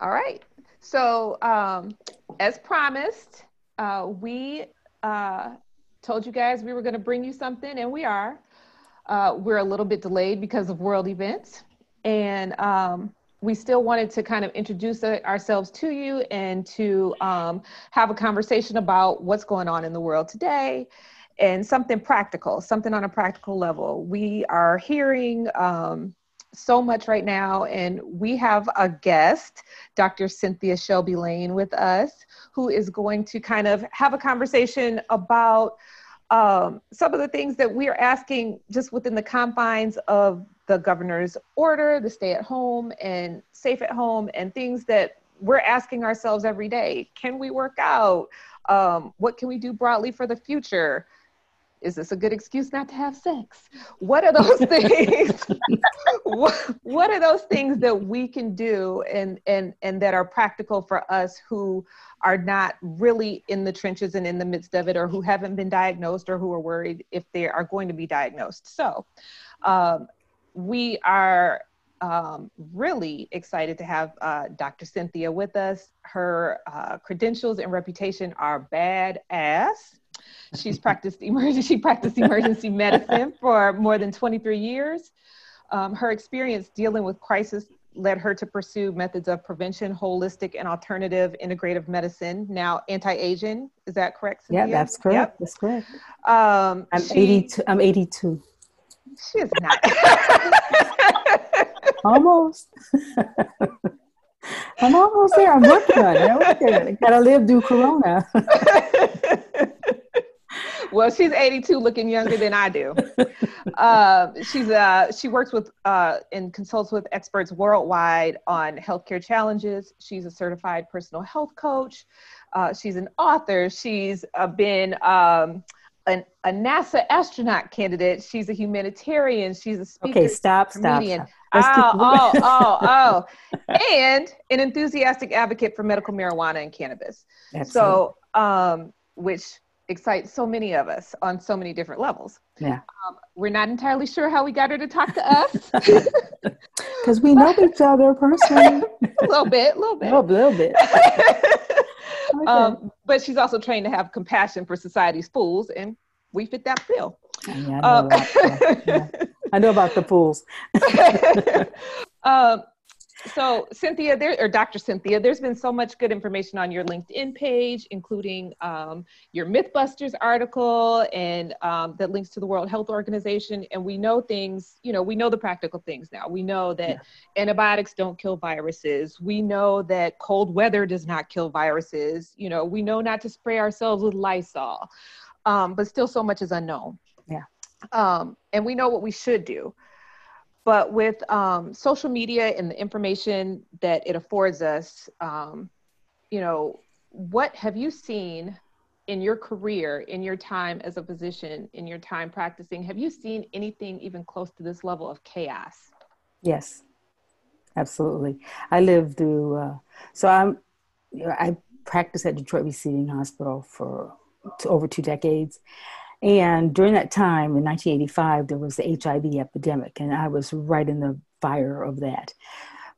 All right. So, um, as promised, uh, we uh, told you guys we were going to bring you something, and we are. Uh, we're a little bit delayed because of world events, and um, we still wanted to kind of introduce ourselves to you and to um, have a conversation about what's going on in the world today and something practical, something on a practical level. We are hearing um, so much right now. And we have a guest, Dr. Cynthia Shelby Lane, with us, who is going to kind of have a conversation about um, some of the things that we are asking just within the confines of the governor's order, the stay at home and safe at home, and things that we're asking ourselves every day. Can we work out? Um, what can we do broadly for the future? Is this a good excuse not to have sex what are those things what, what are those things that we can do and and and that are practical for us who are not really in the trenches and in the midst of it or who haven't been diagnosed or who are worried if they are going to be diagnosed so um, we are um, really excited to have uh, Dr. Cynthia with us. Her uh, credentials and reputation are badass. She's practiced emergency, she practiced emergency medicine for more than 23 years. Um, her experience dealing with crisis led her to pursue methods of prevention, holistic and alternative integrative medicine, now anti-aging. Is that correct? Cynthia? Yeah, that's correct. Yep. That's correct. Um, I'm she, 82. I'm 82. She is not. almost. I'm almost there. I'm working on it. I'm working on it. Gotta live through Corona well, she's 82, looking younger than I do. uh, she's uh, she works with uh, and consults with experts worldwide on healthcare challenges. She's a certified personal health coach. Uh, she's an author. She's uh, been um, an, a NASA astronaut candidate. She's a humanitarian. She's a speaker. Okay, stop, comedian. stop, stop. Oh, oh, oh, oh. and an enthusiastic advocate for medical marijuana and cannabis. So, um, which excites so many of us on so many different levels. Yeah. Um, we're not entirely sure how we got her to talk to us. Because we know each other personally. a little bit, a little bit. A little bit. okay. um, but she's also trained to have compassion for society's fools, and we fit that bill. Yeah, I, know um, yeah. I know about the fools. um, so Cynthia, there or Dr. Cynthia, there's been so much good information on your LinkedIn page, including um, your MythBusters article and um, that links to the World Health Organization. And we know things, you know, we know the practical things now. We know that yeah. antibiotics don't kill viruses. We know that cold weather does not kill viruses. You know, we know not to spray ourselves with Lysol, um, but still so much is unknown. Yeah. Um, and we know what we should do. But with um, social media and the information that it affords us, um, you know, what have you seen in your career, in your time as a physician, in your time practicing? Have you seen anything even close to this level of chaos? Yes, absolutely. I lived through. Uh, so I'm. I practiced at Detroit Receiving Hospital for over two decades, and during that time in 1985, there was the HIV epidemic, and I was right in the fire of that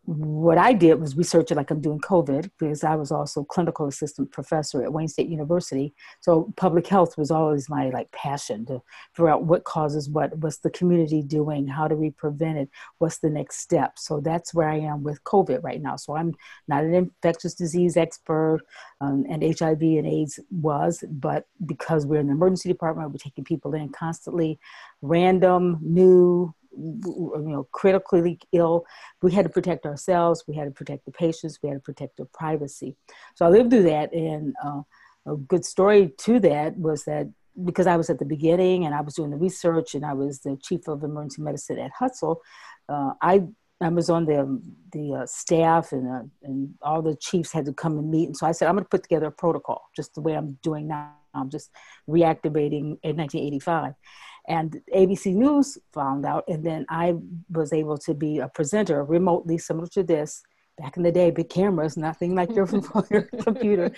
what I did was research it like I'm doing COVID because I was also clinical assistant professor at Wayne State University. So public health was always my like passion to figure out what causes what, what's the community doing, how do we prevent it, what's the next step. So that's where I am with COVID right now. So I'm not an infectious disease expert, um, and HIV and AIDS was, but because we're in the emergency department, we're taking people in constantly, random, new, you know critically ill. We had to protect ourselves. We had to protect the patients. We had to protect their privacy. So i lived through that and uh, a good story to that was that because i was at the beginning and i was doing the research and i was the chief of emergency medicine at hutzel uh, i I was on the the uh, staff and uh, and all the chiefs had to come and meet, and so I said I'm going to put together a protocol, just the way I'm doing now. I'm just reactivating in 1985, and ABC News found out, and then I was able to be a presenter remotely, similar to this, back in the day, big cameras, nothing like your, computer.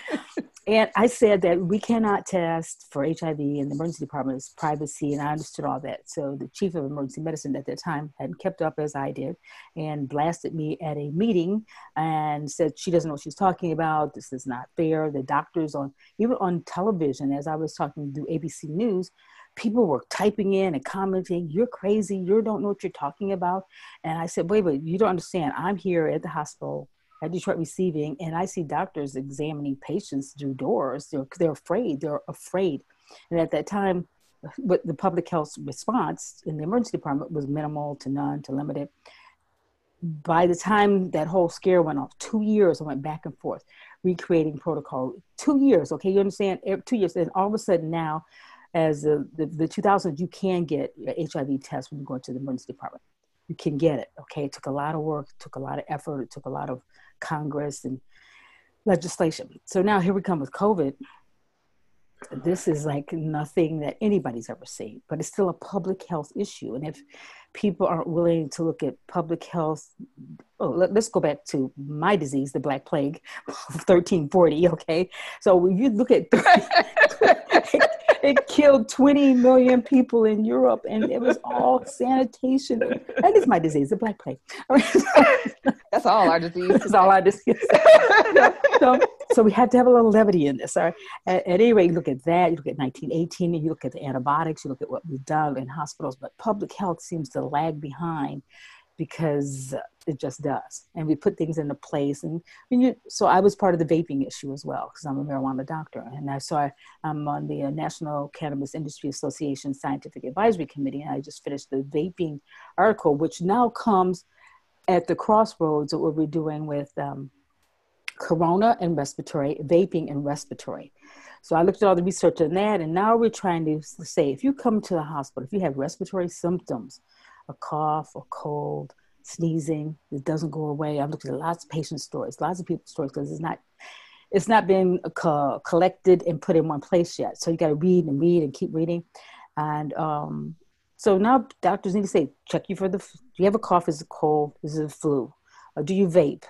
And I said that we cannot test for HIV in the emergency department. Privacy, and I understood all that. So the chief of emergency medicine at that time hadn't kept up as I did and blasted me at a meeting and said she doesn't know what she's talking about. This is not fair. The doctors on, even on television, as I was talking to ABC News, people were typing in and commenting, You're crazy. You don't know what you're talking about. And I said, Wait, wait, you don't understand. I'm here at the hospital at Detroit Receiving, and I see doctors examining patients through doors. They're, they're afraid. They're afraid. And at that time, what the public health response in the emergency department was minimal to none to limited. By the time that whole scare went off, two years I went back and forth recreating protocol. Two years, okay, you understand? Two years, and all of a sudden now, as the, the, the 2000s, you can get HIV test when you go into the emergency department. You can get it, okay? It took a lot of work, took a lot of effort, it took a lot of Congress and legislation. So now here we come with COVID. This is like nothing that anybody's ever seen, but it's still a public health issue. And if people aren't willing to look at public health, oh, let, us go back to my disease, the Black Plague of 1340. Okay. So when you look at it killed 20 million people in Europe, and it was all sanitation. That is my disease, the Black Plague. That's all our disease. That's all our disease. so, so, we had to have a little levity in this. All right? At, at any rate, you look at that, you look at 1918, and you look at the antibiotics, you look at what we've done in hospitals, but public health seems to lag behind because it just does. And we put things into place. And, and you, so I was part of the vaping issue as well because I'm a marijuana doctor. And I, so I, I'm on the uh, National Cannabis Industry Association Scientific Advisory Committee. And I just finished the vaping article, which now comes at the crossroads of what we're doing with um, corona and respiratory, vaping and respiratory. So I looked at all the research on that, and now we're trying to say if you come to the hospital, if you have respiratory symptoms, a cough, a cold, sneezing, it doesn't go away. I've looked at lots of patient stories, lots of people's stories because it's not it's not been co- collected and put in one place yet. So you got to read and read and keep reading, and um, so now doctors need to say check you for the. Do you have a cough? Is it cold? Is it flu? Or do you vape?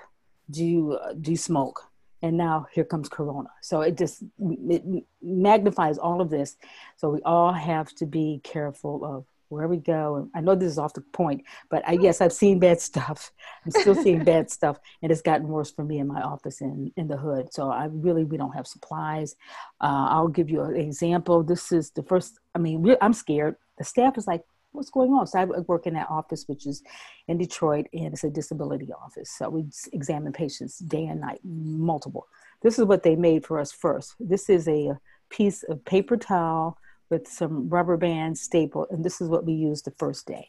Do you uh, do you smoke? And now here comes Corona. So it just it magnifies all of this. So we all have to be careful of where we go. And I know this is off the point, but I, guess I've seen bad stuff. I'm still seeing bad stuff, and it's gotten worse for me in my office in, in the hood. So I really, we don't have supplies. Uh, I'll give you an example. This is the first, I mean, I'm scared. The staff is like, what's going on? So I work in that office, which is in Detroit, and it's a disability office. So we examine patients day and night, multiple. This is what they made for us first. This is a piece of paper towel with some rubber band staple, and this is what we used the first day.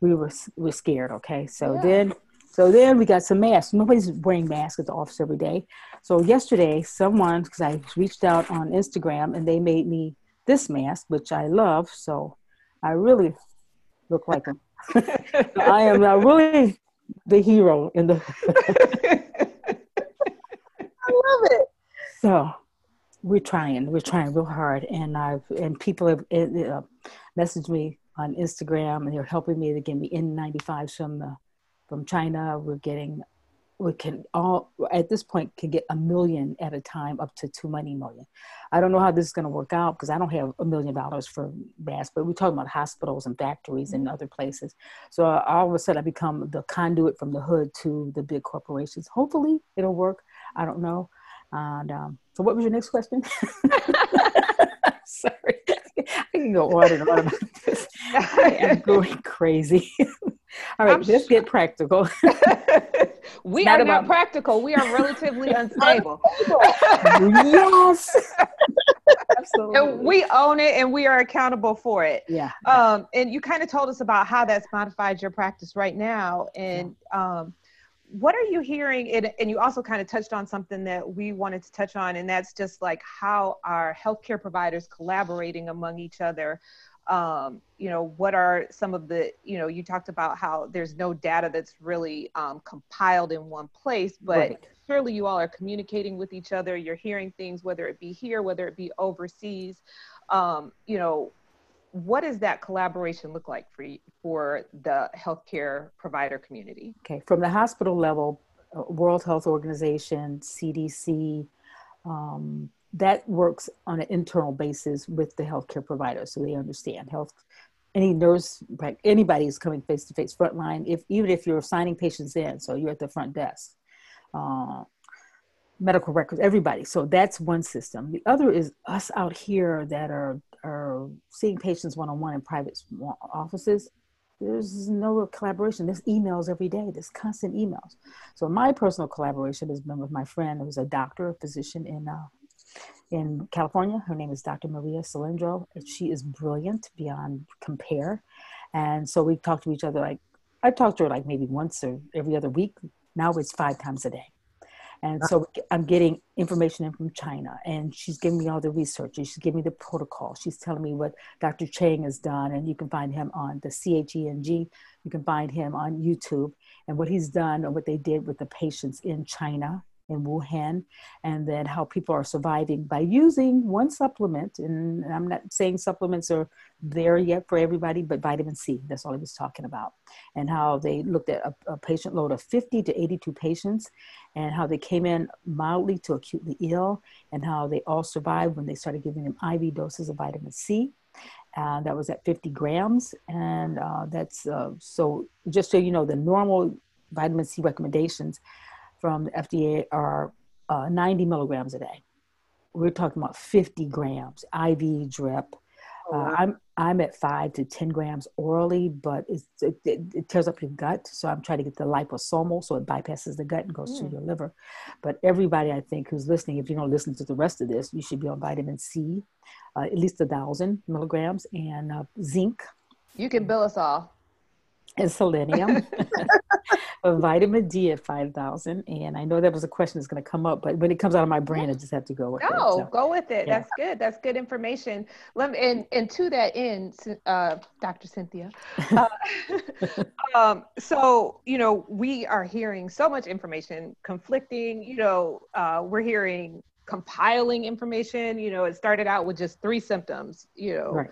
We were we scared. Okay, so yeah. then so then we got some masks. Nobody's wearing masks at the office every day. So yesterday, someone because I reached out on Instagram and they made me this mask, which I love. So I really look like them. I am not really the hero in the. I love it. So we're trying. We're trying real hard, and I've and people have uh, messaged me on Instagram, and they're helping me to get me N95s from from China. We're getting we can all at this point can get a million at a time up to two money million. I don't know how this is going to work out because i don't have a million dollars for masks but we're talking about hospitals and factories and other places. So all of a sudden i become the conduit from the hood to the big corporations. Hopefully it'll work. I don't know. And um, so, what was your next question? Sorry, I can go on and on about this. I am going crazy. All right, I'm let's get practical. we not are about... not practical. We are relatively unstable. yes. Absolutely. And we own it and we are accountable for it. Yeah. Um, and you kind of told us about how that's modified your practice right now. And yeah. um, what are you hearing? And, and you also kind of touched on something that we wanted to touch on and that's just like how our healthcare providers collaborating among each other? Um, you know what are some of the you know you talked about how there's no data that's really um, compiled in one place but right. surely you all are communicating with each other. You're hearing things whether it be here whether it be overseas. Um, you know what does that collaboration look like for for the healthcare provider community? Okay, from the hospital level, World Health Organization, CDC, um, that works on an internal basis with the healthcare provider so they understand health any nurse anybody is coming face to face frontline if even if you're signing patients in so you're at the front desk uh, medical records everybody so that's one system the other is us out here that are are seeing patients one-on-one in private offices there's no collaboration. There's emails every day. There's constant emails. So my personal collaboration has been with my friend who's a doctor, a physician in uh, in California. Her name is Dr. Maria Cilindro. She is brilliant beyond compare. And so we talk to each other like I talk to her like maybe once or every other week. Now it's five times a day. And uh-huh. so I'm getting information in from China, and she's giving me all the research. And she's giving me the protocol. She's telling me what Dr. Chang has done, and you can find him on the CHENG. You can find him on YouTube, and what he's done and what they did with the patients in China in Wuhan, and then how people are surviving by using one supplement. And I'm not saying supplements are there yet for everybody, but vitamin C, that's all he was talking about. And how they looked at a, a patient load of 50 to 82 patients, and how they came in mildly to acutely ill, and how they all survived when they started giving them IV doses of vitamin C. Uh, that was at 50 grams. And uh, that's uh, so, just so you know, the normal vitamin C recommendations from the FDA are uh, 90 milligrams a day. We're talking about 50 grams IV drip. Uh, I'm I'm at five to 10 grams orally, but it, it, it, tears up your gut. So I'm trying to get the liposomal so it bypasses the gut and goes mm. to your liver. But everybody, I think, who's listening, if you don't listen to the rest of this, you should be on vitamin C, uh, at least a thousand milligrams, and uh, zinc. You can bill us all and selenium, vitamin D at 5,000. And I know that was a question that's going to come up, but when it comes out of my brain, I just have to go with no, it. No, go with it. Yeah. That's good. That's good information. Let me, and, and to that end, uh, Dr. Cynthia, uh, um, so, you know, we are hearing so much information conflicting, you know, uh, we're hearing compiling information, you know, it started out with just three symptoms, you know, right.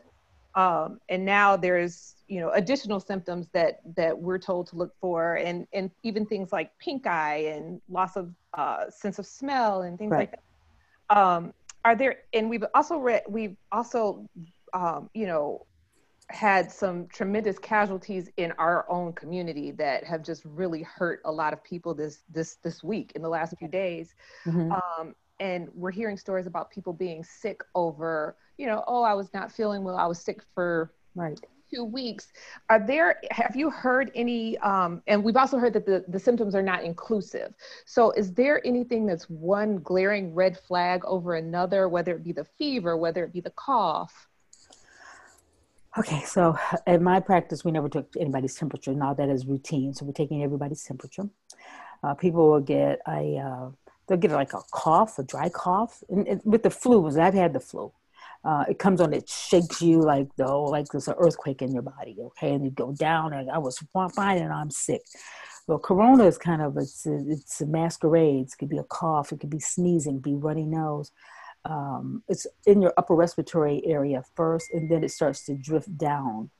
um, and now there's you know additional symptoms that that we're told to look for and and even things like pink eye and loss of uh, sense of smell and things right. like that um, are there and we've also read we've also um, you know had some tremendous casualties in our own community that have just really hurt a lot of people this this this week in the last few days mm-hmm. um, and we're hearing stories about people being sick over you know oh i was not feeling well i was sick for right two weeks are there have you heard any um, and we've also heard that the, the symptoms are not inclusive. So is there anything that's one glaring red flag over another whether it be the fever whether it be the cough? Okay so in my practice we never took anybody's temperature. Now that is routine so we're taking everybody's temperature. Uh, people will get a uh, they'll get like a cough a dry cough and, and with the flu i've had the flu uh, it comes on, it shakes you like though, like there's an earthquake in your body, okay? And you go down, and I was fine, and I'm sick. Well, corona is kind of it's a, it's a masquerade. It could be a cough, it could be sneezing, be runny nose. Um, it's in your upper respiratory area first, and then it starts to drift down.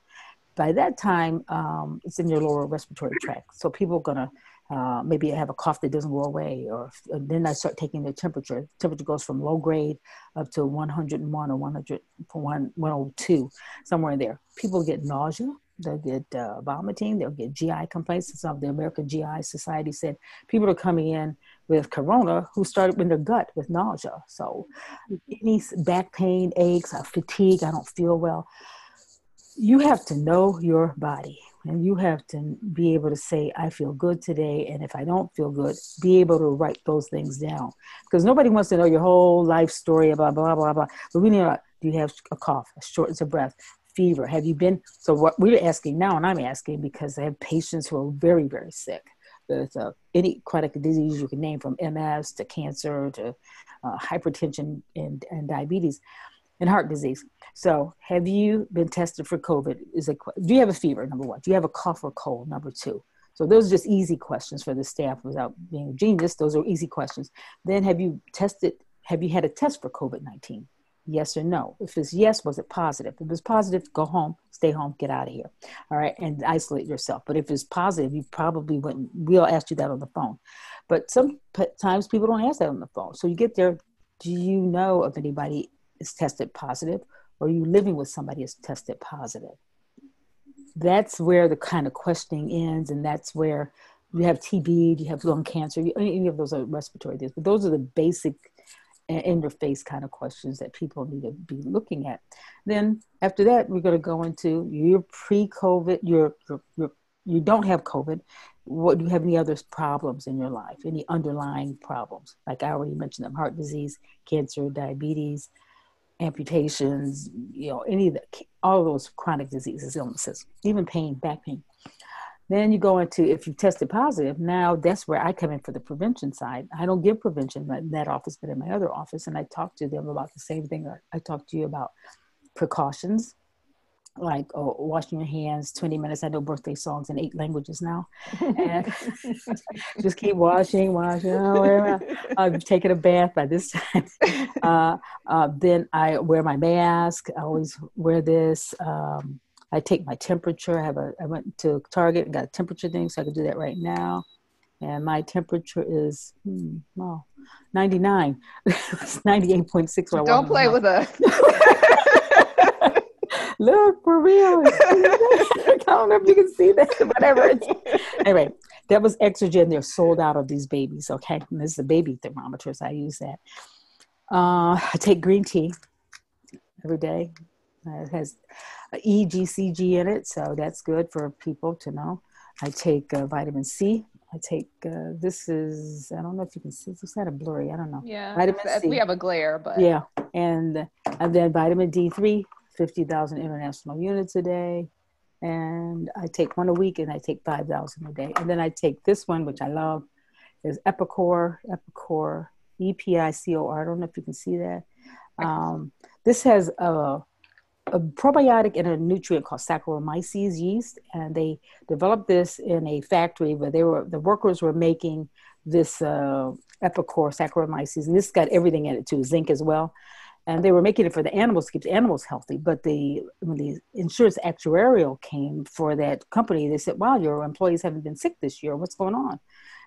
By that time, um, it's in your lower respiratory tract. So people are gonna uh, maybe I have a cough that doesn't go away, or then I start taking the temperature. Temperature goes from low grade up to 101 or 100, 102, somewhere in there. People get nausea, they'll get uh, vomiting, they'll get GI complaints. Some of the American GI Society said people are coming in with corona who started in their gut with nausea. So, any back pain, aches, fatigue, I don't feel well. You have to know your body and you have to be able to say, I feel good today. And if I don't feel good, be able to write those things down. Because nobody wants to know your whole life story about blah, blah, blah. Blah. But we need to do you have a cough, a shortness of breath, fever? Have you been? So, what we're asking now, and I'm asking because I have patients who are very, very sick. There's uh, any chronic disease you can name from MS to cancer to uh, hypertension and, and diabetes and heart disease. So, have you been tested for COVID? Is a do you have a fever? Number one. Do you have a cough or cold? Number two. So those are just easy questions for the staff without being a genius. Those are easy questions. Then, have you tested? Have you had a test for COVID nineteen? Yes or no? If it's yes, was it positive? If it's positive, go home, stay home, get out of here. All right, and isolate yourself. But if it's positive, you probably wouldn't. We'll ask you that on the phone. But sometimes people don't ask that on the phone. So you get there. Do you know of anybody is tested positive, or are you living with somebody that's tested positive? That's where the kind of questioning ends, and that's where you have TB, you have lung cancer, any of those are respiratory things. But those are the basic interface kind of questions that people need to be looking at. Then after that, we're going to go into your pre-COVID, your, your, your you don't have COVID. What do you have any other problems in your life? Any underlying problems? Like I already mentioned them: heart disease, cancer, diabetes, amputations. You know, any of the all those chronic diseases, illnesses, even pain, back pain. Then you go into if you tested positive, now that's where I come in for the prevention side. I don't give prevention in that office, but in my other office, and I talk to them about the same thing. I talk to you about precautions, like oh, washing your hands 20 minutes. I know birthday songs in eight languages now. And just keep washing, washing. Oh, I'm taking a bath by this time. Uh, uh, then I wear my mask. I always wear this. Um, I take my temperature. I have a. I went to Target and got a temperature thing, so I can do that right now. And my temperature is hmm, oh, 99. it's 98.6. Don't play with us. Look for real. I don't know if you can see that. Whatever. anyway, that was Exergen. They're sold out of these babies. Okay, and this is the baby thermometer, so I use that. Uh, I take green tea every day. Uh, it has EGCG in it, so that's good for people to know. I take uh, vitamin C. I take uh, this is I don't know if you can see this. it's kind of blurry. I don't know. Yeah, vitamin C. We have a glare, but yeah, and and then vitamin D three, 50,000 international units a day, and I take one a week, and I take five thousand a day, and then I take this one, which I love, is Epicor, Epicor, E P I C O R. I don't know if you can see that. Um, this has a a probiotic and a nutrient called Saccharomyces yeast, and they developed this in a factory where they were the workers were making this uh, Epicor Saccharomyces, and this got everything in it too, zinc as well. And they were making it for the animals to keep the animals healthy. But the when the insurance actuarial came for that company, they said, "Wow, your employees haven't been sick this year. What's going on?"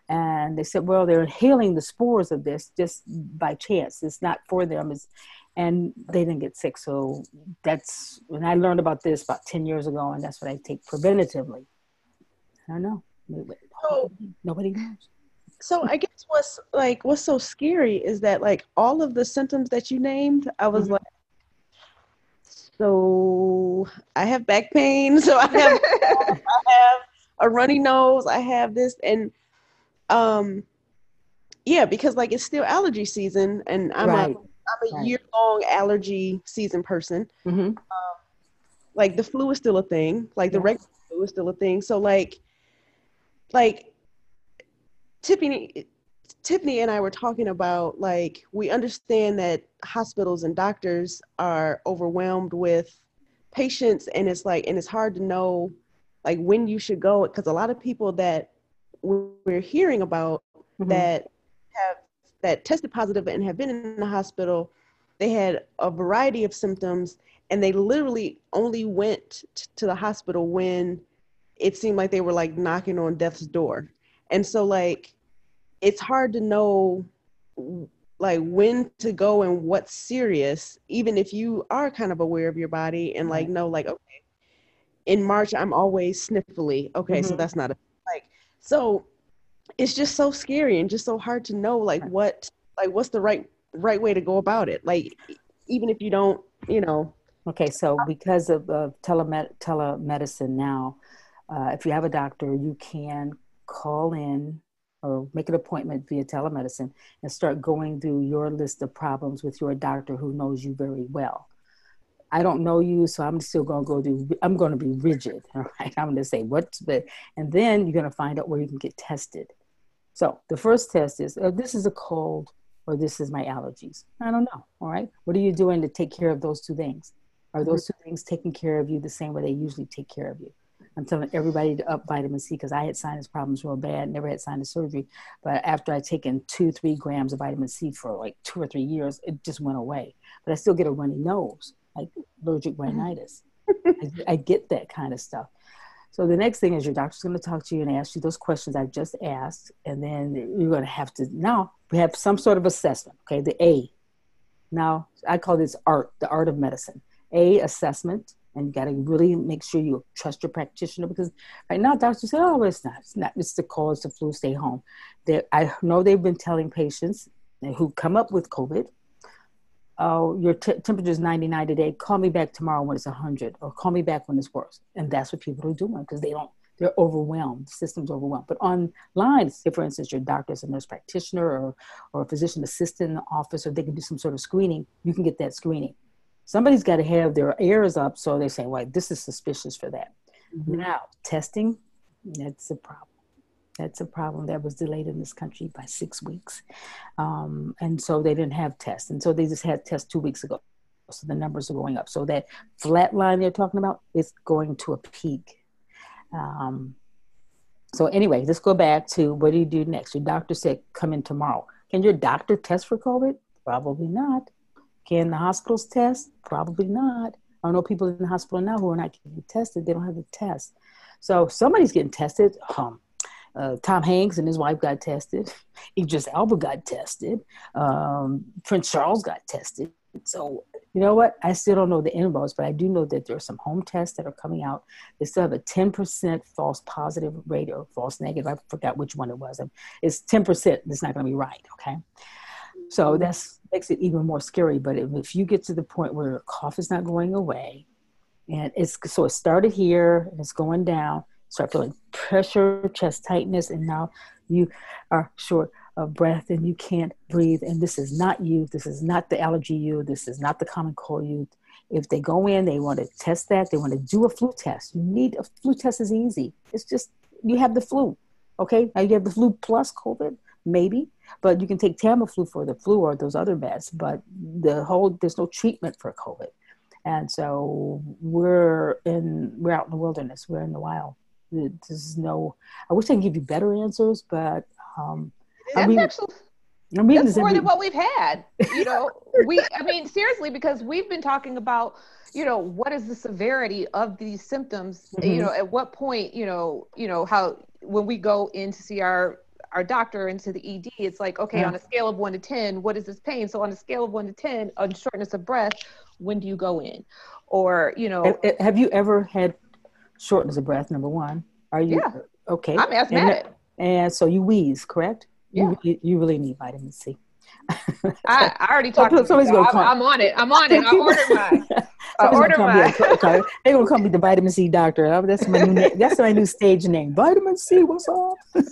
And they said, "Well, they're inhaling the spores of this just by chance. It's not for them. It's and they didn't get sick. So that's when I learned about this about 10 years ago, and that's what I take preventatively. I don't know. So, Nobody knows. So I guess what's like what's so scary is that like all of the symptoms that you named, I was mm-hmm. like, so I have back pain, so I have I have a runny nose, I have this, and um, yeah, because like it's still allergy season, and I'm right. a I'm a right. year long allergy season person. Mm-hmm. Um, like the flu is still a thing. Like the regular flu is still a thing. So like, like Tiffany, Tiffany and I were talking about like we understand that hospitals and doctors are overwhelmed with patients, and it's like and it's hard to know like when you should go because a lot of people that we're hearing about mm-hmm. that have that tested positive and have been in the hospital, they had a variety of symptoms and they literally only went t- to the hospital when it seemed like they were like knocking on death's door. And so like it's hard to know like when to go and what's serious even if you are kind of aware of your body and like know like okay in march i'm always sniffly. Okay mm-hmm. so that's not a like so it's just so scary and just so hard to know like what like what's the right right way to go about it. Like even if you don't you know. Okay so because of uh, telemed- telemedicine now uh, if you have a doctor you can call in or make an appointment via telemedicine and start going through your list of problems with your doctor who knows you very well I don't know you, so I'm still gonna go do. I'm gonna be rigid, all right. I'm gonna say what's the, and then you're gonna find out where you can get tested. So the first test is uh, this is a cold or this is my allergies. I don't know. All right. What are you doing to take care of those two things? Are those mm-hmm. two things taking care of you the same way they usually take care of you? I'm telling everybody to up vitamin C because I had sinus problems real bad, never had sinus surgery. But after I'd taken two, three grams of vitamin C for like two or three years, it just went away. But I still get a runny nose, like allergic mm-hmm. rhinitis. I, I get that kind of stuff. So the next thing is your doctor's going to talk to you and ask you those questions I've just asked, and then you're going to have to now we have some sort of assessment. Okay, the A. Now I call this art, the art of medicine. A assessment, and you got to really make sure you trust your practitioner because right now doctors say, "Oh, it's not, it's not, it's the cold, it's the flu, stay home." They, I know they've been telling patients who come up with COVID oh, your t- temperature is 99 today. Call me back tomorrow when it's 100, or call me back when it's worse. And that's what people are doing because they don't, they're overwhelmed. The system's overwhelmed. But online, say for instance, your doctor is a nurse practitioner or, or a physician assistant in the office, or they can do some sort of screening, you can get that screening. Somebody's got to have their ears up so they say, well, this is suspicious for that. Mm-hmm. Now, testing, that's a problem. That's a problem that was delayed in this country by six weeks. Um, and so they didn't have tests. And so they just had tests two weeks ago. So the numbers are going up. So that flat line they're talking about is going to a peak. Um, so anyway, let's go back to what do you do next? Your doctor said come in tomorrow. Can your doctor test for COVID? Probably not. Can the hospitals test? Probably not. I know people in the hospital now who are not getting tested. They don't have the test. So somebody's getting tested. Um, uh, Tom Hanks and his wife got tested. Idris Elba got tested. Um, Prince Charles got tested. So you know what? I still don't know the intervals, but I do know that there are some home tests that are coming out. They still have a 10% false positive rate or false negative. I forgot which one it was. It's 10%. It's not going to be right. Okay. So mm-hmm. that makes it even more scary. But if, if you get to the point where your cough is not going away, and it's so it started here and it's going down, start feeling pressure, chest tightness, and now you are short of breath and you can't breathe. And this is not you. This is not the allergy you. This is not the common cold you. If they go in, they want to test that. They want to do a flu test. You need a flu test is easy. It's just you have the flu. Okay, now you have the flu plus COVID, maybe, but you can take Tamiflu for the flu or those other meds. But the whole there's no treatment for COVID, and so we're in we're out in the wilderness. We're in the wild there's no i wish i could give you better answers but um that's I mean, actually I mean, that's more than what we've had you know we i mean seriously because we've been talking about you know what is the severity of these symptoms mm-hmm. you know at what point you know you know how when we go in to see our our doctor into the ed it's like okay yeah. on a scale of 1 to 10 what is this pain so on a scale of 1 to 10 on shortness of breath when do you go in or you know have you ever had shortness of breath, number one. Are you yeah. okay? I'm asthmatic. And, and so you wheeze, correct? Yeah. You, you really need vitamin C. I, oh, I already talked to somebody's gonna come. I'm on it. I'm on it. I ordered mine. I ordered mine. okay. They're gonna call me the vitamin C doctor. Oh, that's my new that's my new stage name. Vitamin C, what's up?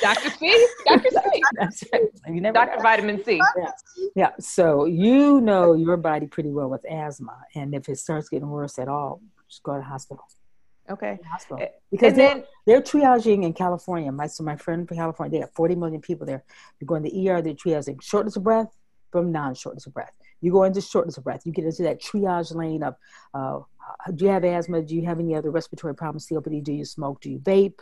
Dr. C, Dr. C. That's right. You never Dr. Know. Vitamin C. Yeah. yeah. So you know your body pretty well with asthma, and if it starts getting worse at all, just go to the hospital. Okay. Hospital. Because they're, then, they're triaging in California. My so my friend from California, they have 40 million people there. You go in the ER, they're triaging shortness of breath from non-shortness of breath. You go into shortness of breath. You get into that triage lane of, uh, do you have asthma? Do you have any other respiratory problems? COPD? Do you smoke? Do you vape?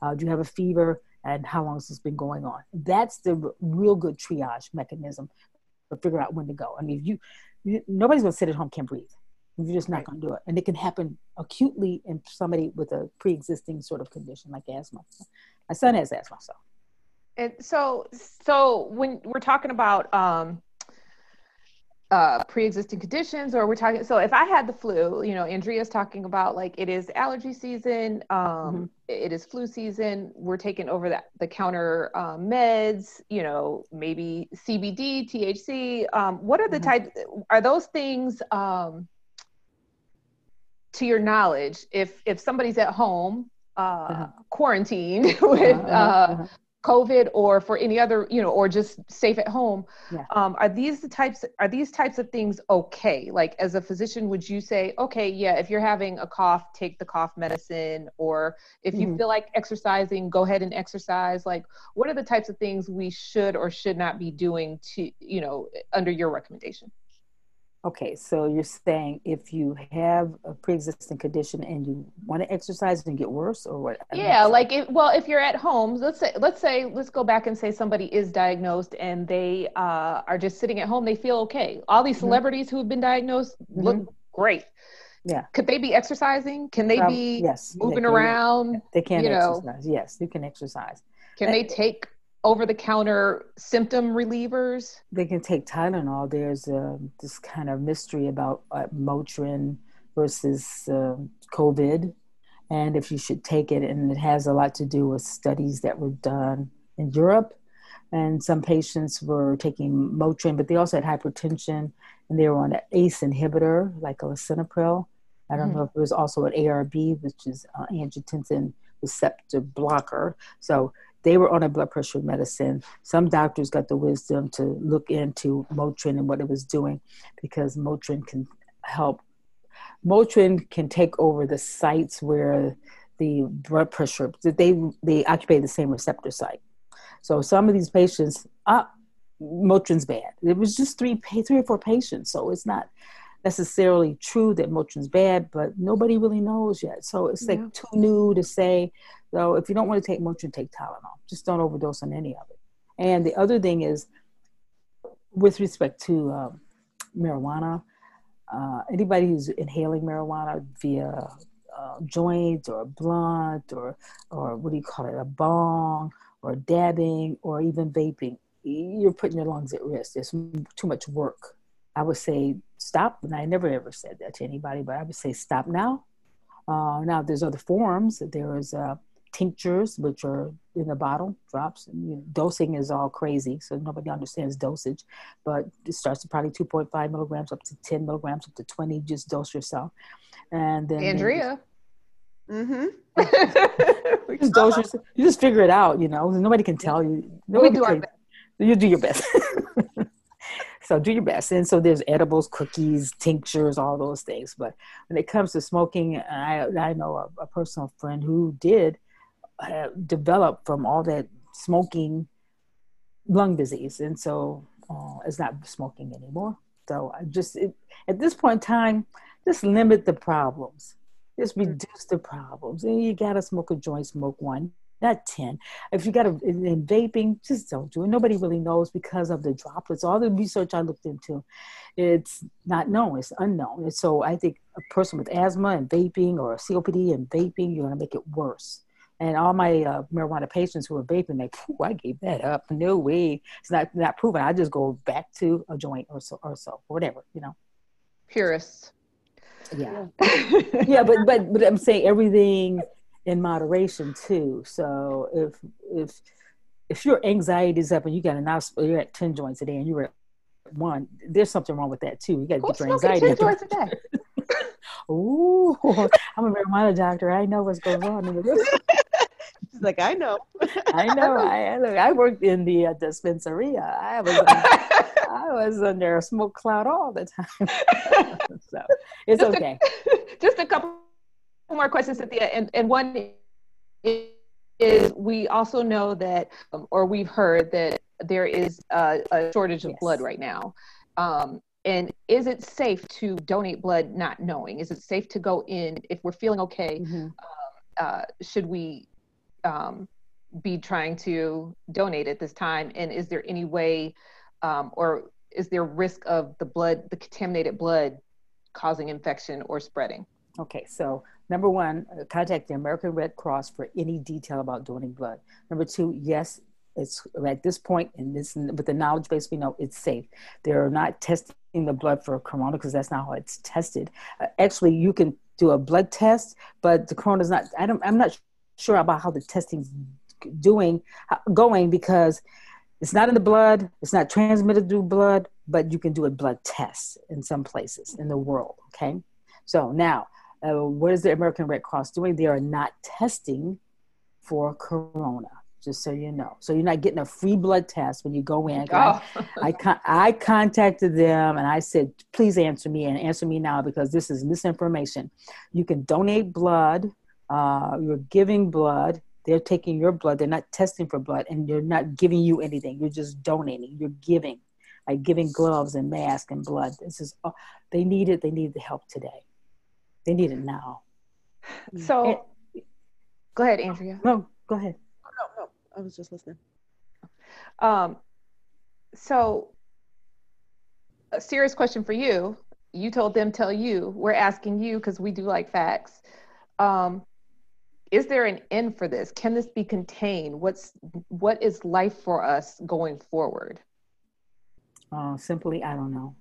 Uh, do you have a fever? And how long has this been going on? That's the real good triage mechanism to figure out when to go. I mean, you, you nobody's going to sit at home can't breathe. You're just not going to do it. And it can happen acutely in somebody with a pre existing sort of condition like asthma. My son has asthma, so. And so, so when we're talking about um, uh, pre-existing conditions or we're talking so if i had the flu you know andrea's talking about like it is allergy season um, mm-hmm. it is flu season we're taking over that the counter um, meds you know maybe cbd thc um, what are the mm-hmm. types are those things um, to your knowledge, if if somebody's at home uh, uh-huh. quarantined with uh-huh, uh, uh-huh. COVID or for any other, you know, or just safe at home, yeah. um, are these the types? Are these types of things okay? Like as a physician, would you say, okay, yeah, if you're having a cough, take the cough medicine, or if you mm-hmm. feel like exercising, go ahead and exercise. Like, what are the types of things we should or should not be doing to, you know, under your recommendation? Okay, so you're saying if you have a pre-existing condition and you want to exercise and get worse, or what? Yeah, like if well, if you're at home, let's say let's say let's go back and say somebody is diagnosed and they uh, are just sitting at home, they feel okay. All these mm-hmm. celebrities mm-hmm. who have been diagnosed mm-hmm. look great. Yeah. Could they be exercising? Can they Um, be yes, they moving can. around? They can you know. exercise. Yes, you can exercise. Can they take over the counter symptom relievers? They can take Tylenol. There's uh, this kind of mystery about uh, Motrin versus uh, COVID, and if you should take it. And it has a lot to do with studies that were done in Europe. And some patients were taking Motrin, but they also had hypertension, and they were on an ACE inhibitor like a lisinopril. I don't Mhm. know if it was also an ARB, which is uh, angiotensin receptor blocker. So they were on a blood pressure medicine. Some doctors got the wisdom to look into Motrin and what it was doing because Motrin can help. Motrin can take over the sites where the blood pressure they they occupy the same receptor site. So some of these patients, ah, Motrin's bad. It was just three three or four patients, so it's not necessarily true that Motrin's bad, but nobody really knows yet. So it's like Yeah. too new to say. So if you don't want to take Motrin, take Tylenol. Just don't overdose on any of it. And the other thing is, with respect to um, marijuana, uh, anybody who's inhaling marijuana via uh, joint or blunt or or what do you call it, a bong or dabbing or even vaping, you're putting your lungs at risk. There's too much work. I would say stop, and I never ever said that to anybody, but I would say stop now. Uh, now there's other forms. There is uh, tinctures, which are in the bottle drops. And, you know, dosing is all crazy, so nobody understands dosage. But it starts at probably 2.5 milligrams up to 10 milligrams up to 20. Just dose yourself, and then Andrea. Mm-hmm. you just dose yourself. You just figure it out. You know, nobody can tell you. we Nobody do our best. you do your best. so do your best. And so there's edibles, cookies, tinctures, all those things. But when it comes to smoking, I I know a, a personal friend who did uh, develop from all that smoking lung disease, and so uh, is not smoking anymore. So I just it, at this point in time, just limit the problems. Just reduce the problems. And you gotta smoke a joint, smoke one, not ten. If you gotta in, in vaping, just don't do it. Nobody really knows because of the droplets. All the research I looked into, it's not known. It's unknown. And so I think a person with asthma and vaping or COPD and vaping, you're gonna make it worse. And all my uh, marijuana patients who are vaping, like, "Phew, I gave that up. No way. It's not not proven. I just go back to a joint or so or so, or whatever, you know. Purists. Yeah. yeah, but but but I'm saying everything in moderation too. So if if if your anxiety is up and you got an you're at ten joints a day and you're at one, there's something wrong with that too. You got to get your anxiety. ten joints a day? Ooh, I'm a marijuana doctor. I know what's going on. She's like, I know. I know. I look. I worked in the uh, dispensary. I was I was under a smoke cloud all the time. so it's Just a- okay. Just a couple more questions, Cynthia. And, and one is, we also know that, um, or we've heard that there is a, a shortage of Yes. blood right now. Um, and is it safe to donate blood not knowing? Is it safe to go in if we're feeling okay? Mhm. Uh, should we um, be trying to donate at this time? And is there any way, um, or is there risk of the blood, the contaminated blood, causing infection or spreading? Okay, so number one, contact the American Red Cross for any detail about donating blood. Number two, yes, it's at this point, and this with the knowledge base we know, it's safe. They're not testing the blood for corona because that's not how it's tested. Uh, actually, you can do a blood test, but the corona's not. I don't. I'm not sure about how the testing's doing, going because it's not in the blood. It's not transmitted through blood, but you can do a blood test in some places in the world. Okay, so now uh, what is the American Red Cross doing? They are not testing for corona, just so you know. So you're not getting a free blood test when you go in. I, Oh, I, con- I contacted them and I said, please answer me and answer me now because this is misinformation. You can donate blood. Uh, you're giving blood. They're taking your blood. They're not testing for blood and they're not giving you anything. You're just donating. You're giving, like giving gloves and masks and blood. This is, they need it. They need the help today. They need it now. so go ahead, Andrea. No, go ahead. No, no. I was just listening. Um, so, a serious question for you. you told them, tell you. We're asking you because we do like facts. Um, is there an end for this? Can this be contained? What's what is life for us going forward? Uh, simply, I don't know.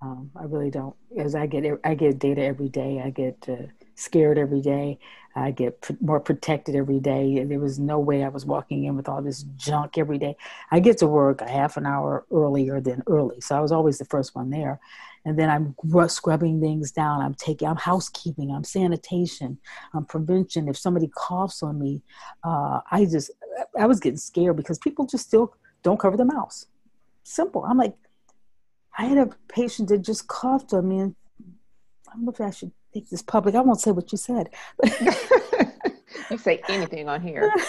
Um, I really don't. As I get, I get data every day. I get uh, scared every day. I get pr- more protected every day. There was no way I was walking in with all this junk every day. I get to work a half an hour earlier than early, so I was always the first one there. And then I'm scrubbing things down. I'm taking, I'm housekeeping. I'm sanitation. I'm prevention. If somebody coughs on me, uh, I just, I was getting scared because people just still don't cover their mouths. Simple. I'm like, I had a patient that just coughed on me, and I don't know if I should make this public. I won't say what you said. you say anything on here.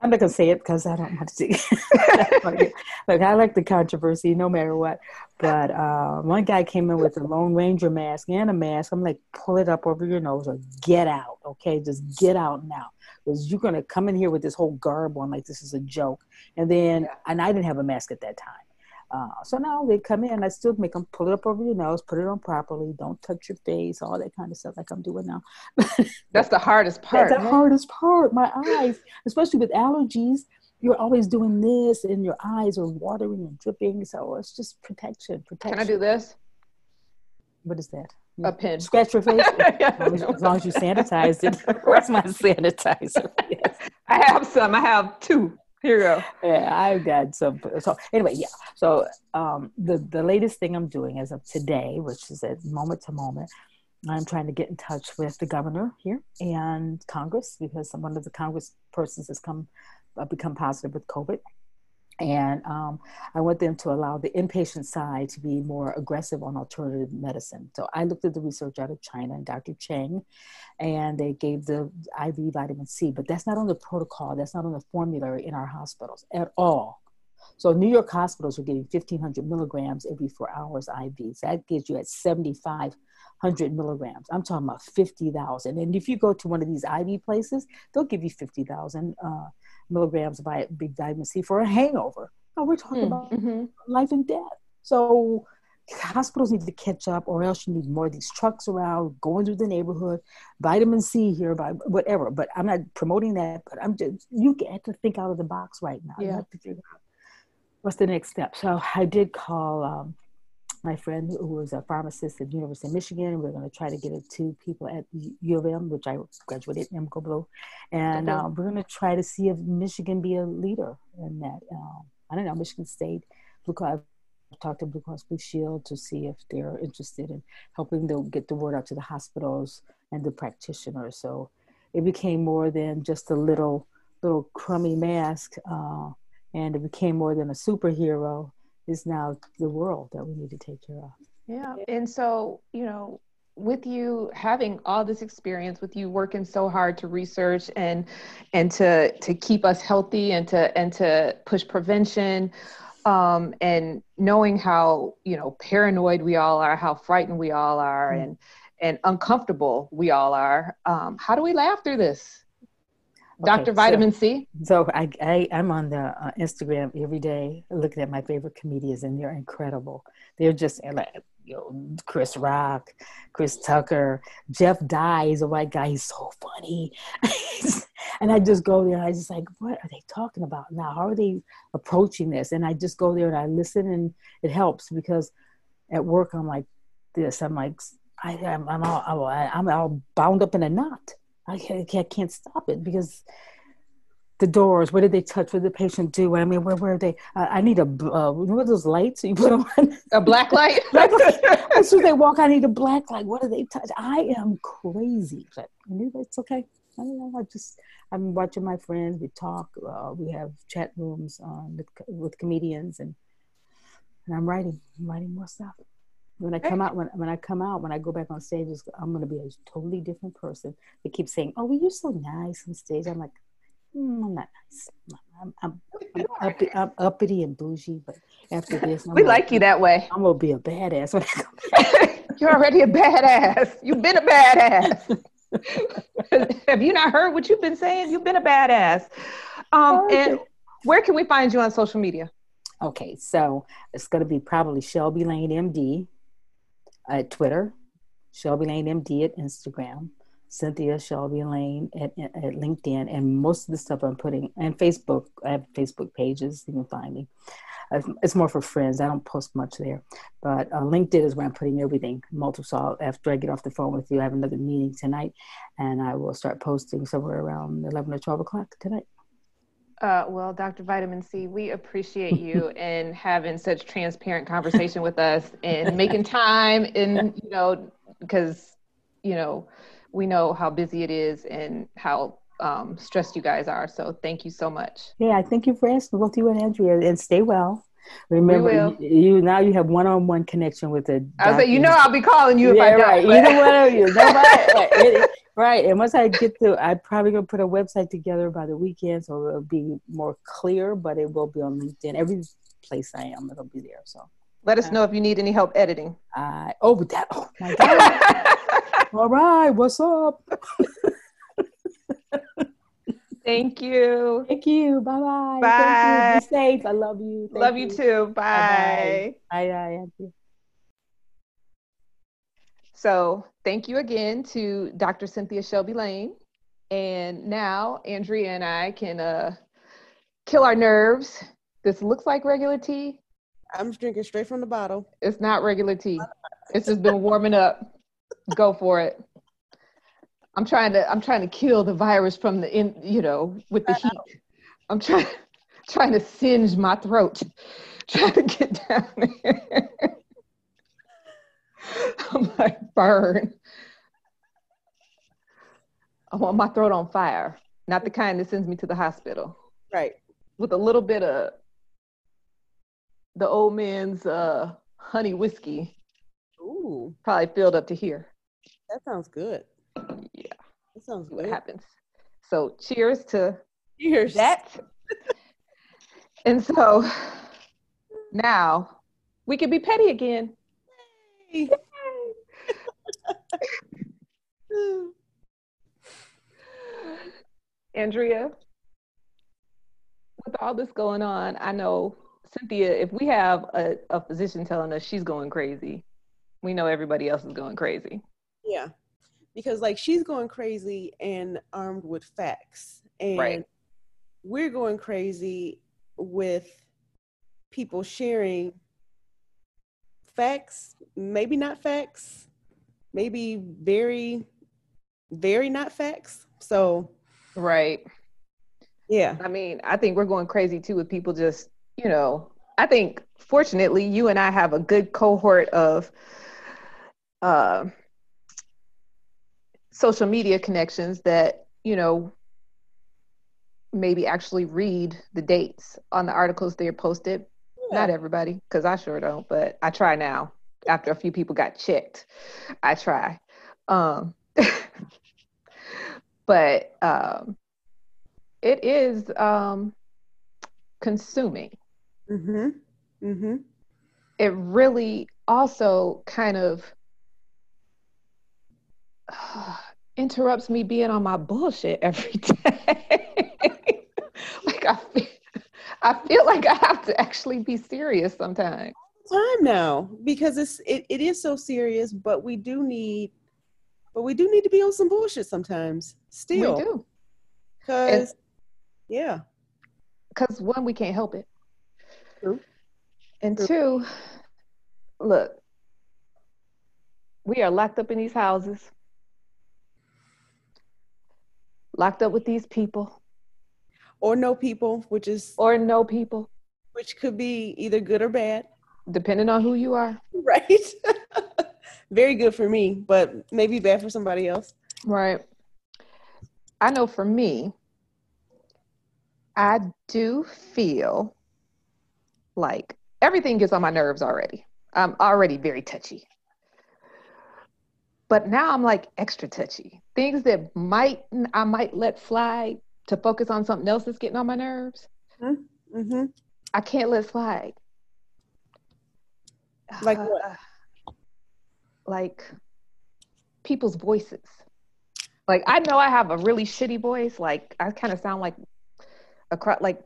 I'm not gonna say it because I don't want to. See Look, I like the controversy no matter what. But uh, one guy came in with a Lone Ranger mask and a mask. I'm like, pull it up over your nose or get out, okay? Just get out now, because you're gonna come in here with this whole garb on like this is a joke. And then, and I didn't have a mask at that time. Uh, so now they come in, I still make them pull it up over your nose, put it on properly, don't touch your face, all that kind of stuff like I'm doing now. That's the hardest part. That's the hardest part. My eyes, especially with allergies, you're always doing this and your eyes are watering and dripping. So it's just protection. Protection. Can I do this? What is that? A pin. Scratch your face? as, long as, as, long as you sanitize it. Where's my sanitizer? Yes. I have some. I have two. Here you go. Yeah, I've got some. So anyway, yeah. So um, the the latest thing I'm doing as of today, which is at moment to moment, I'm trying to get in touch with the governor here and Congress because one of the Congress persons has come uh, become positive with COVID, and um, I want them to allow the inpatient side to be more aggressive on alternative medicine. So I looked at the research out of China and Dr. Cheng, and they gave the IV vitamin C, but that's not on the protocol, that's not on the formulary in our hospitals at all. So New York hospitals are getting 1,500 milligrams every four hours IVs. That gives you at 7,500 milligrams. I'm talking about 50,000. And if you go to one of these IV places, they'll give you 50,000 uh, milligrams of big vitamin C for a hangover. No, we're talking mm, about mm-hmm. life and death. So hospitals need to catch up, or else you need more of these trucks around going through the neighborhood, vitamin C here, by whatever. But I'm not promoting that. But I'm just you get to think out of the box right now. Yeah. You have to figure out what's the next step. So I did call um, my friend who was a pharmacist at the University of Michigan. We're going to try to get it to people at U of M, which I graduated in M Go Blue. And okay. um, we're going to try to see if Michigan be a leader in that. Um, I don't know, Michigan State, Blue Cross. I've talked to Blue Cross Blue Shield to see if they're interested in helping to get the word out to the hospitals and the practitioners. So it became more than just a little little crummy mask, uh, and it became more than a superhero is now the world that we need to take care of. Yeah. And so, you know, with you having all this experience with you working so hard to research and and to to keep us healthy and to and to push prevention um, and knowing how you know paranoid we all are how frightened we all are mm-hmm. and and uncomfortable we all are um, how do we laugh through this Dr. Vitamin so, C. So I, I am on the uh, Instagram every day looking at my favorite comedians, and they're incredible. They're just uh, like you know, Chris Rock, Chris Tucker, Jeff Dye is a white guy. He's so funny, and I just go there. and I just like, what are they talking about now? How are they approaching this? And I just go there and I listen, and it helps because at work I'm like this. I'm like I, am I'm all I'm all bound up in a knot I can't, I can't stop it because the doors. What did they touch? What did the patient do? I mean, where were they? Uh, I need a. Uh, remember those lights you put on? A black light. black light. As soon as they walk, I need a black light. What do they touch? I am crazy, but it's okay. I don't know. I just I'm watching my friends. We talk. Uh, we have chat rooms um, with with comedians, and and I'm writing. I'm writing more stuff when I come out, when, when I come out, when I go back on stage, I'm going to be a totally different person. They keep saying, "Oh, well, you're so nice on stage." I'm like, mm, I'm not nice. I'm, I'm, I'm, uppity, I'm, uppity, and bougie, but after this, I'm we gonna, like you that way. I'm gonna be a badass. you're already a badass. You've been a badass. Have you not heard what you've been saying? You've been a badass. Um, and where can we find you on social media? Okay, so it's going to be probably Shelby Lane MD at Twitter, Shelby Lane MD at Instagram, Cynthia Shelby Lane at, at LinkedIn, and most of the stuff I'm putting and Facebook. I have Facebook pages. You can find me. It's more for friends. I don't post much there, but uh, LinkedIn is where I'm putting everything. Multiple. So after I get off the phone with you, I have another meeting tonight, and I will start posting somewhere around 11 or 12 o'clock tonight. Uh, well, Dr. Vitamin C, we appreciate you and having such transparent conversation with us and making time and, you know, because, you know, we know how busy it is and how um, stressed you guys are. So thank you so much. Yeah, I thank you for asking both you and Andrea, and stay well. Remember, you, you, now you have one-on-one connection with the. I was like, you know, I'll be calling you. Yeah, if I right. Don't, Either one of you. Nobody, right. And once I get to, I'm probably gonna put a website together by the weekend, so it'll be more clear. But it will be on LinkedIn. Every place I am, it'll be there. So. Let us know if you need any help editing. Uh, oh, that! Oh my God! All right, what's up? Thank you. Thank you. Bye-bye. Bye. Be safe. I love you. Thank love you. you too. Bye. Bye. Bye. Bye. So thank you again to Dr. Cynthia Shelby Lane. And now Andrea and I can uh, kill our nerves. This looks like regular tea. I'm drinking straight from the bottle. It's not regular tea. It's just been warming up. Go for it. I'm trying to I'm trying to kill the virus from the in you know with the heat. I'm trying trying to singe my throat, trying to get down there. I'm like burn. I want my throat on fire, not the kind that sends me to the hospital. Right. With a little bit of the old man's uh, honey whiskey. Ooh. Probably filled up to here. That sounds good. Yeah. That sounds what good. happens. So cheers to cheers. that. and so now we can be petty again. Hey. Andrea, with all this going on, I know Cynthia, if we have a, a physician telling us she's going crazy, we know everybody else is going crazy. Yeah because like she's going crazy and armed with facts and right. we're going crazy with people sharing facts maybe not facts maybe very very not facts so right. Yeah. I mean i think we're going crazy too with people just you know i think fortunately you and i have a good cohort of uh social media connections that you know maybe actually read the dates on the articles they're posted. Yeah. not everybody because i sure don't but i try now. After a few people got checked i try. Um but um it is um consuming mm-hmm mm-hmm it really also kind of interrupts me being on my bullshit every day. like I feel, I feel like I have to actually be serious sometimes. Time now because it's it, it is so serious, but we do need, but we do need to be on some bullshit sometimes. Still, we do. Cause, yeah. Because one, we can't help it. True. And True. two, look, we are locked up in these houses locked up with these people or no people which is or no people which could be either good or bad depending on who you are right very good for me but maybe bad for somebody else right i know for me i do feel like everything gets on my nerves already i'm already very touchy but now I'm like extra touchy. Things that might I might let slide to focus on something else that's getting on my nerves. Mm-hmm. I can't let slide. Like what? Like people's voices. Like I know I have a really shitty voice. Like I kind of sound like a like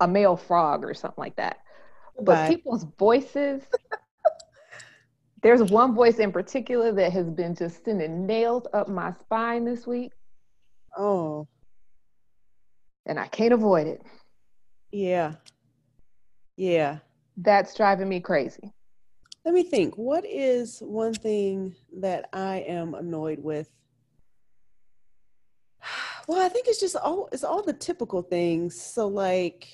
a male frog or something like that. But Bye. people's voices there's one voice in particular that has been just sending nails up my spine this week. Oh. And I can't avoid it. Yeah. Yeah. That's driving me crazy. Let me think. What is one thing that I am annoyed with? Well, I think it's just all it's all the typical things. So like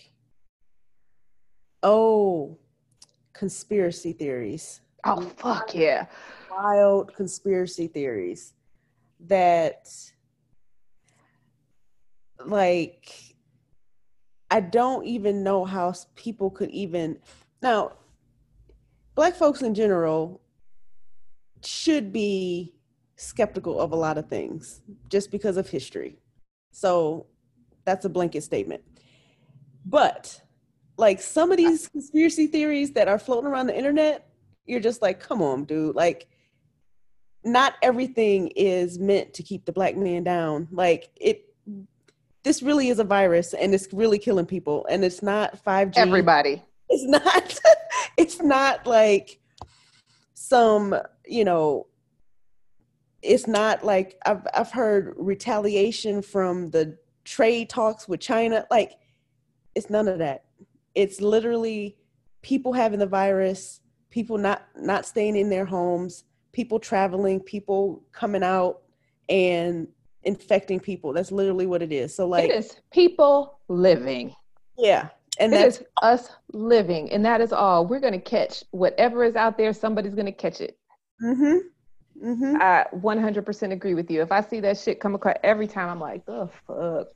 oh, conspiracy theories. Oh fuck yeah. Wild conspiracy theories that like I don't even know how people could even now black folks in general should be skeptical of a lot of things just because of history. So that's a blanket statement. But like some of these conspiracy theories that are floating around the internet, you're just like, come on, dude. Like, not everything is meant to keep the black man down. Like, it, this really is a virus and it's really killing people. And it's not 5G. Everybody. It's not, it's not like some, you know, it's not like I've I've heard retaliation from the trade talks with China. Like it's none of that. It's literally people having the virus, people not not staying in their homes, people traveling, people coming out and infecting people. That's literally what it is. So like it is people living. Yeah. And that is us living. And that is all. We're gonna catch whatever is out there, somebody's gonna catch it. Mm-hmm. Mm-hmm. I 100% agree with you. If I see that shit come across every time, I'm like, the fuck.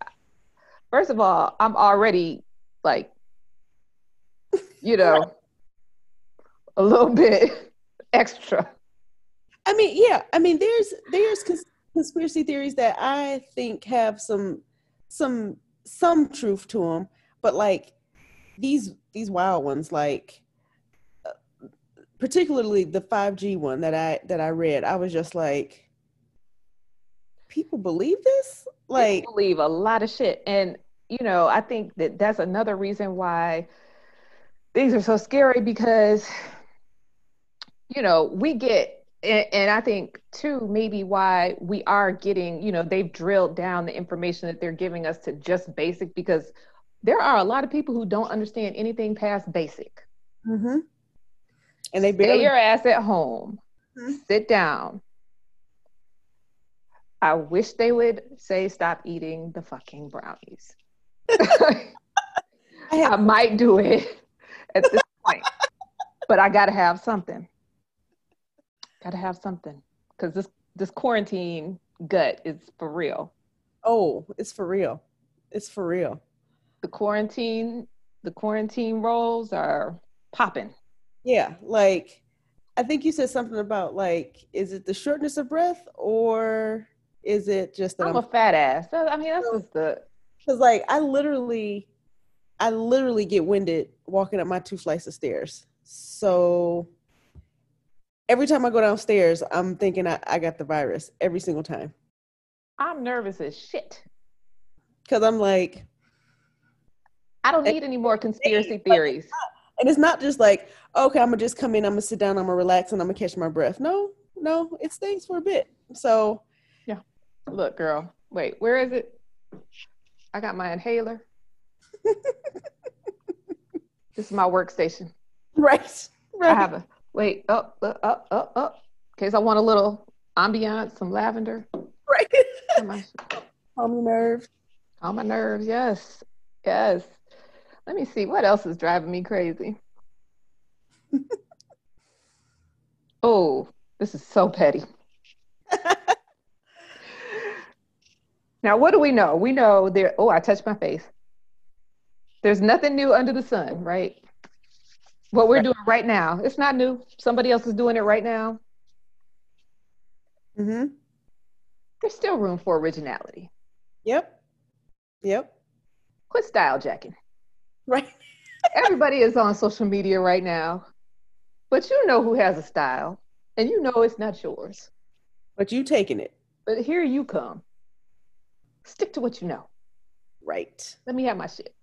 First of all, I'm already like, you know, a little bit extra. I mean, yeah. I mean, there's there's cons- conspiracy theories that I think have some some some truth to them, but like these these wild ones, like particularly the 5G one that I that I read, I was just like, people believe this? Like people believe a lot of shit. And you know, I think that that's another reason why things are so scary because you know, we get and, and I think too maybe why we are getting, you know, they've drilled down the information that they're giving us to just basic because there are a lot of people who don't understand anything past basic. Mm-hmm and they barely- stay your ass at home. Mm-hmm. Sit down. I wish they would say stop eating the fucking brownies. I, I might do it at this point, but I gotta have something. Gotta have something because this this quarantine gut is for real. Oh, it's for real. It's for real. The quarantine, the quarantine rolls are popping. Yeah, like I think you said something about like, is it the shortness of breath or is it just that I'm, I'm a fat ass? I mean, that's just the because like I literally, I literally get winded walking up my two flights of stairs. So every time I go downstairs, I'm thinking I, I got the virus every single time. I'm nervous as shit. Cause I'm like, I don't need any more conspiracy theories. Uh, and it's not just like, okay, I'm gonna just come in, I'm gonna sit down, I'm gonna relax, and I'm gonna catch my breath. No, no, it stays for a bit. So, yeah. Look, girl, wait, where is it? I got my inhaler. this is my workstation. Right. Right. I have a wait up, up, up, up, up. In case I want a little ambiance, some lavender. Right. Calm your nerves. Calm my nerves. Yes. Yes. Let me see what else is driving me crazy. oh, this is so petty. now, what do we know? We know there. Oh, I touched my face. There's nothing new under the sun, right? What we're doing right now, it's not new. Somebody else is doing it right now. Mm-hmm. There's still room for originality. Yep. Yep. Quit style jacking. Right. Everybody is on social media right now, but you know who has a style, and you know it's not yours. But you taking it. But here you come. Stick to what you know. Right. Let me have my shit.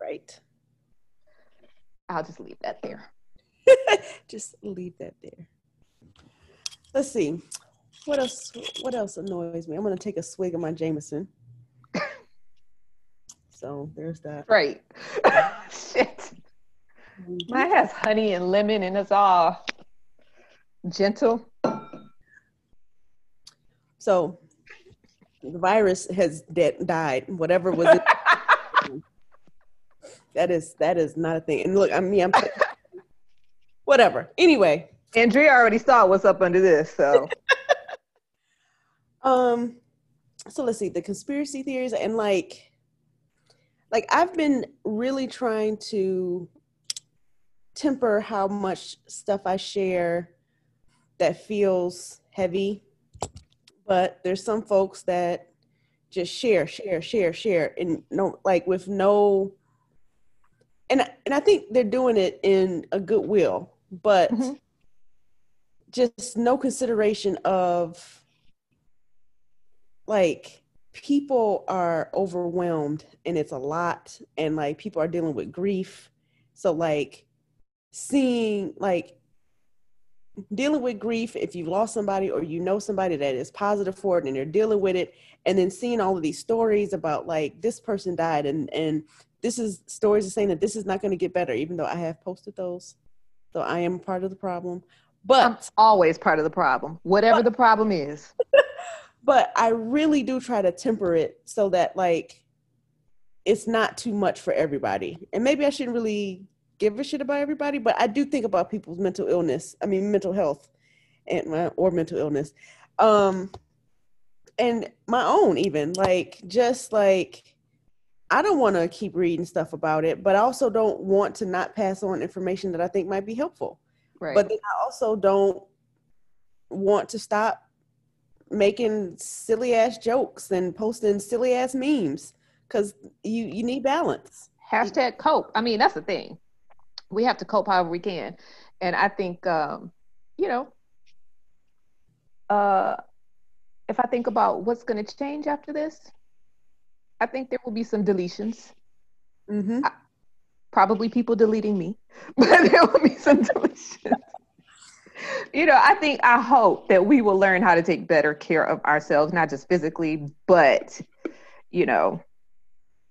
Right. I'll just leave that there. just leave that there. let's see. What else? What else annoys me? I'm gonna take a swig of my Jameson. So there's that. Right. Shit. Mine has honey and lemon, and it's all gentle. So the virus has de- died. Whatever was it. that is that is not a thing. And look, I mean, I'm whatever. Anyway, Andrea already saw what's up under this, so um, so let's see the conspiracy theories and like, like I've been really trying to temper how much stuff I share that feels heavy, but there's some folks that just share, share, share, share, and no, like with no, and and I think they're doing it in a goodwill, but Mhm. just no consideration of like people are overwhelmed and it's a lot and like people are dealing with grief so like seeing like dealing with grief if you've lost somebody or you know somebody that is positive for it and they're dealing with it and then seeing all of these stories about like this person died and and this is stories are saying that this is not going to get better even though i have posted those so i am part of the problem but I'm always part of the problem. Whatever the problem is. but I really do try to temper it so that like it's not too much for everybody. And maybe I shouldn't really give a shit about everybody, but I do think about people's mental illness. I mean mental health and or mental illness. Um and my own even like just like I don't want to keep reading stuff about it, but I also don't want to not pass on information that I think might be helpful Right. but then I also don't want to stop making silly ass jokes and posting silly ass memes because you you need balance. hashtag cope. I mean, that's the thing. We have to cope however we can. And I think um, you know, uh if I think about what's gonna change after this, I think there will be some deletions. Mm-hmm. Probably people deleting me, but there will be some deletions. You know, I think I hope that we will learn how to take better care of ourselves, not just physically, but you know,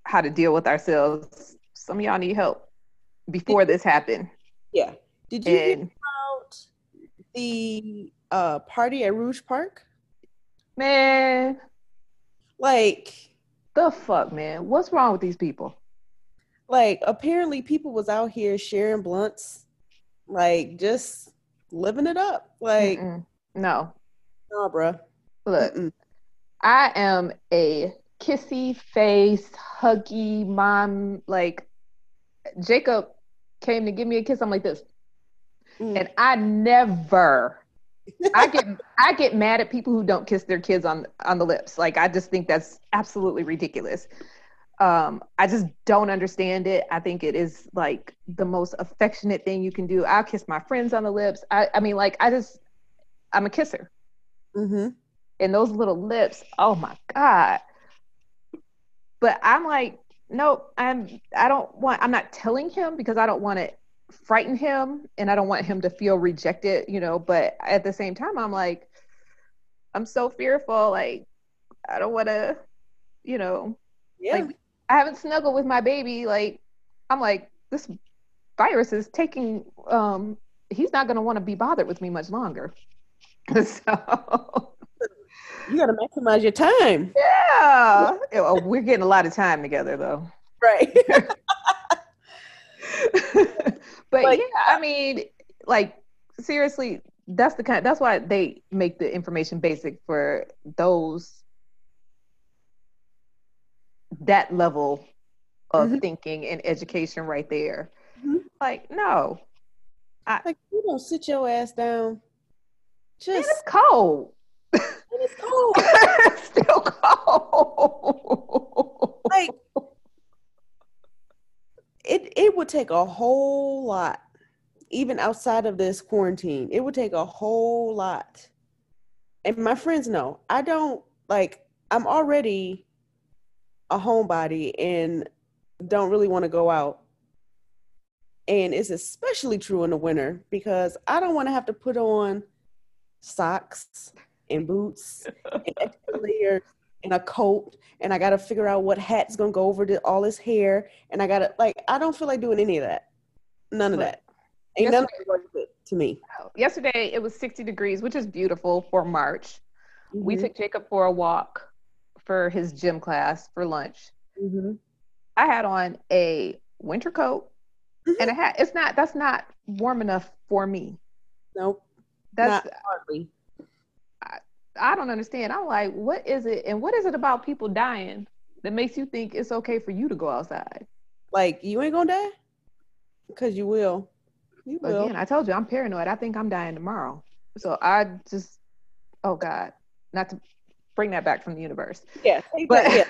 how to deal with ourselves. Some of y'all need help before this happened. Yeah. Did you hear And about the uh, party at Rouge Park? man, Like, the fuck, man, what's wrong with these people? like apparently people was out here sharing blunts, like just living it up. Like, Mm-mm. no, nah, bruh. look, Mm-mm. I am a kissy face, huggy mom. Like Jacob came to give me a kiss. I'm like this, Mm. and I never. I get I get mad at people who don't kiss their kids on on the lips. Like I just think that's absolutely ridiculous. Um, I just don't understand it. I think it is like the most affectionate thing you can do. I'll kiss my friends on the lips. I, I mean, like I just I'm a kisser. Mm-hmm. and those little lips oh my god but i'm like nope i'm i don't want i'm not telling him because i don't want to frighten him and i don't want him to feel rejected you know but at the same time i'm like i'm so fearful like i don't want to you know Yeah. Like, i haven't snuggled with my baby like i'm like this virus is taking um he's not going to want to be bothered with me much longer so you got to maximize your time. Yeah. Well, we're getting a lot of time together though. Right. but Like- yeah, I mean, like seriously, that's the kind that's why they make the information basic for those that level of Mhm. thinking and education right there. Mhm. Like, no. I, like, you don't sit your ass down. Just it's cold. it's cold. it's still cold. like it it would take a whole lot even outside of this quarantine it would take a whole lot and my friends know i don't like i'm already a homebody and don't really want to go out and it's especially true in the winter because i don't want to have to put on socks and boots and extra layers and a coat and I got to figure out what hat's going to go over the, all his hair and I got to like I don't feel like doing any of that. None of that. Ain't none of it worth it to me. Yesterday it was 60 degrees, which is beautiful for March. Mm-hmm. We took Jacob for a walk for his gym class for lunch. Mm-hmm. I had on a winter coat mm-hmm. and a hat. It's not that's not warm enough for me. Nope. That's hardly. I, I don't understand. I'm like, what is it? And what is it about people dying that makes you think it's okay for you to go outside? Like you ain't gonna die? Because you will. You will. Again, I told you I'm paranoid. I think I'm dying tomorrow. So I just, oh God, not to bring that back from the universe. Yeah, but yeah,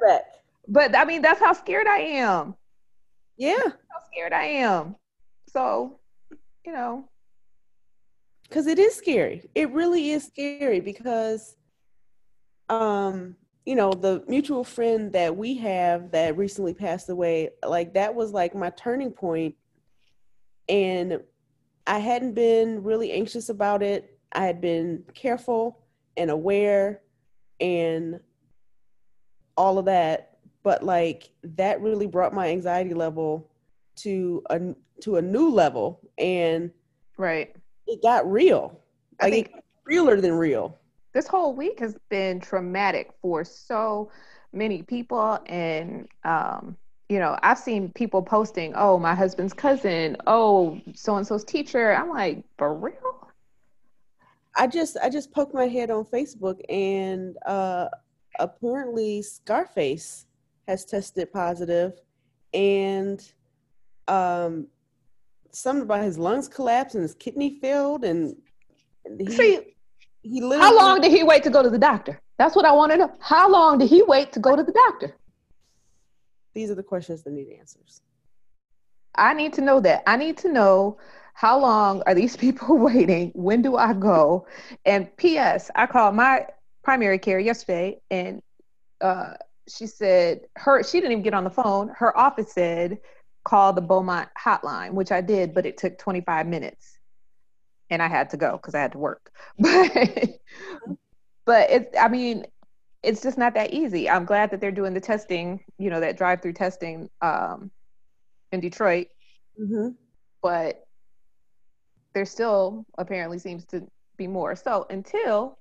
back. But I mean, that's how scared I am. Yeah, that's how scared I am. So, you know, because it is scary. It really is scary because, um, you know, the mutual friend that we have that recently passed away, like that was like my turning point, and I hadn't been really anxious about it. I had been careful and aware and all of that, but like that really brought my anxiety level to a to a new level and right it got real. Like I think realer than real. This whole week has been traumatic for so many people, and um, you know, I've seen people posting, "Oh, my husband's cousin. Oh, so and so's teacher." I'm like, for real. I just I just poked my head on Facebook, and uh, apparently Scarface has tested positive, and um, something about his lungs collapsed and his kidney failed and he, See, he literally how long did he wait to go to the doctor? That's what i want to know. How long did he wait to go to the doctor? These are the questions that need answers. I need to know that. I need to know how long are these people waiting when do i go and ps i called my primary care yesterday and uh, she said her she didn't even get on the phone her office said call the Beaumont hotline, which I did, but it took 25 minutes and I had to go because I had to work. But, but it's, I mean, it's just not that easy. I'm glad that they're doing the testing, you know, that drive through testing um, in Detroit. Mm-hmm. But there still apparently seems to be more. So until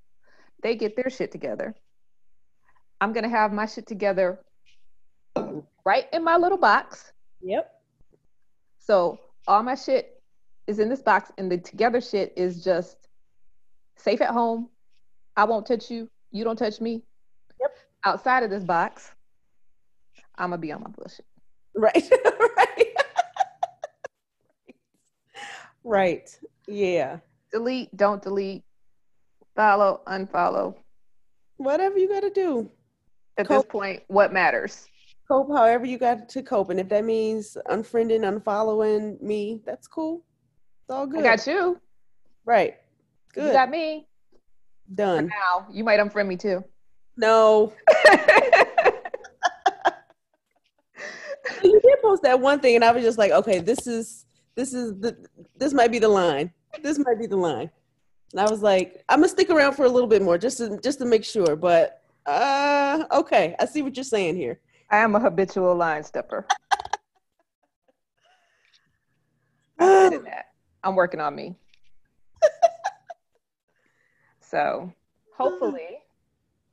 they get their shit together, I'm going to have my shit together right in my little box Yep. So all my shit is in this box, and the together shit is just safe at home. I won't touch you. You don't touch me. Yep. Outside of this box, I'm gonna be on my bullshit. Right. right. Right. Yeah. Delete. Don't delete. Follow. Unfollow. Whatever you gotta do. At Cope. this point, what matters? cope however you got to cope. And if that means unfriending, unfollowing me, that's cool. It's all good. I got you. Right. Good. You got me. Done. For now, you might unfriend me too. No. you did post that one thing, and I was just like, okay, this is this is the this might be the line. This might be the line. And I was like, I'm gonna stick around for a little bit more just to just to make sure. But uh okay, I see what you're saying here. I am a habitual line stepper. I'm, I'm working on me. so hopefully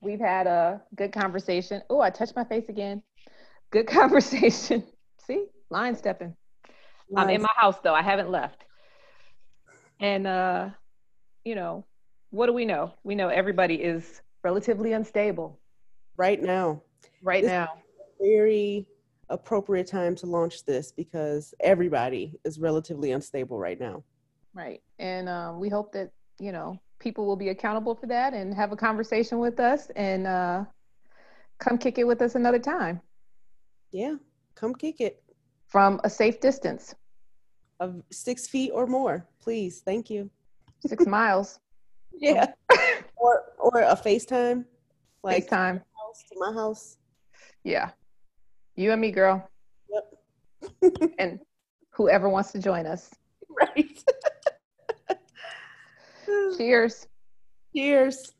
we've had a good conversation. Oh, I touched my face again. Good conversation. See, line stepping. Nice. I'm in my house though. I haven't left. And uh, you know, what do we know? We know everybody is relatively unstable. Right now. Right this, now very appropriate time to launch this because everybody is relatively unstable right now. Right. And um, we hope that, you know, people will be accountable for that and have a conversation with us and uh, come kick it with us another time. Yeah, come kick it. From a safe distance. Of six feet or more, please. Thank you. Six miles. Yeah. or or a FaceTime. Like FaceTime. To my house. Yeah. You and me, girl. Yep. and whoever wants to join us. Right. Cheers. Cheers.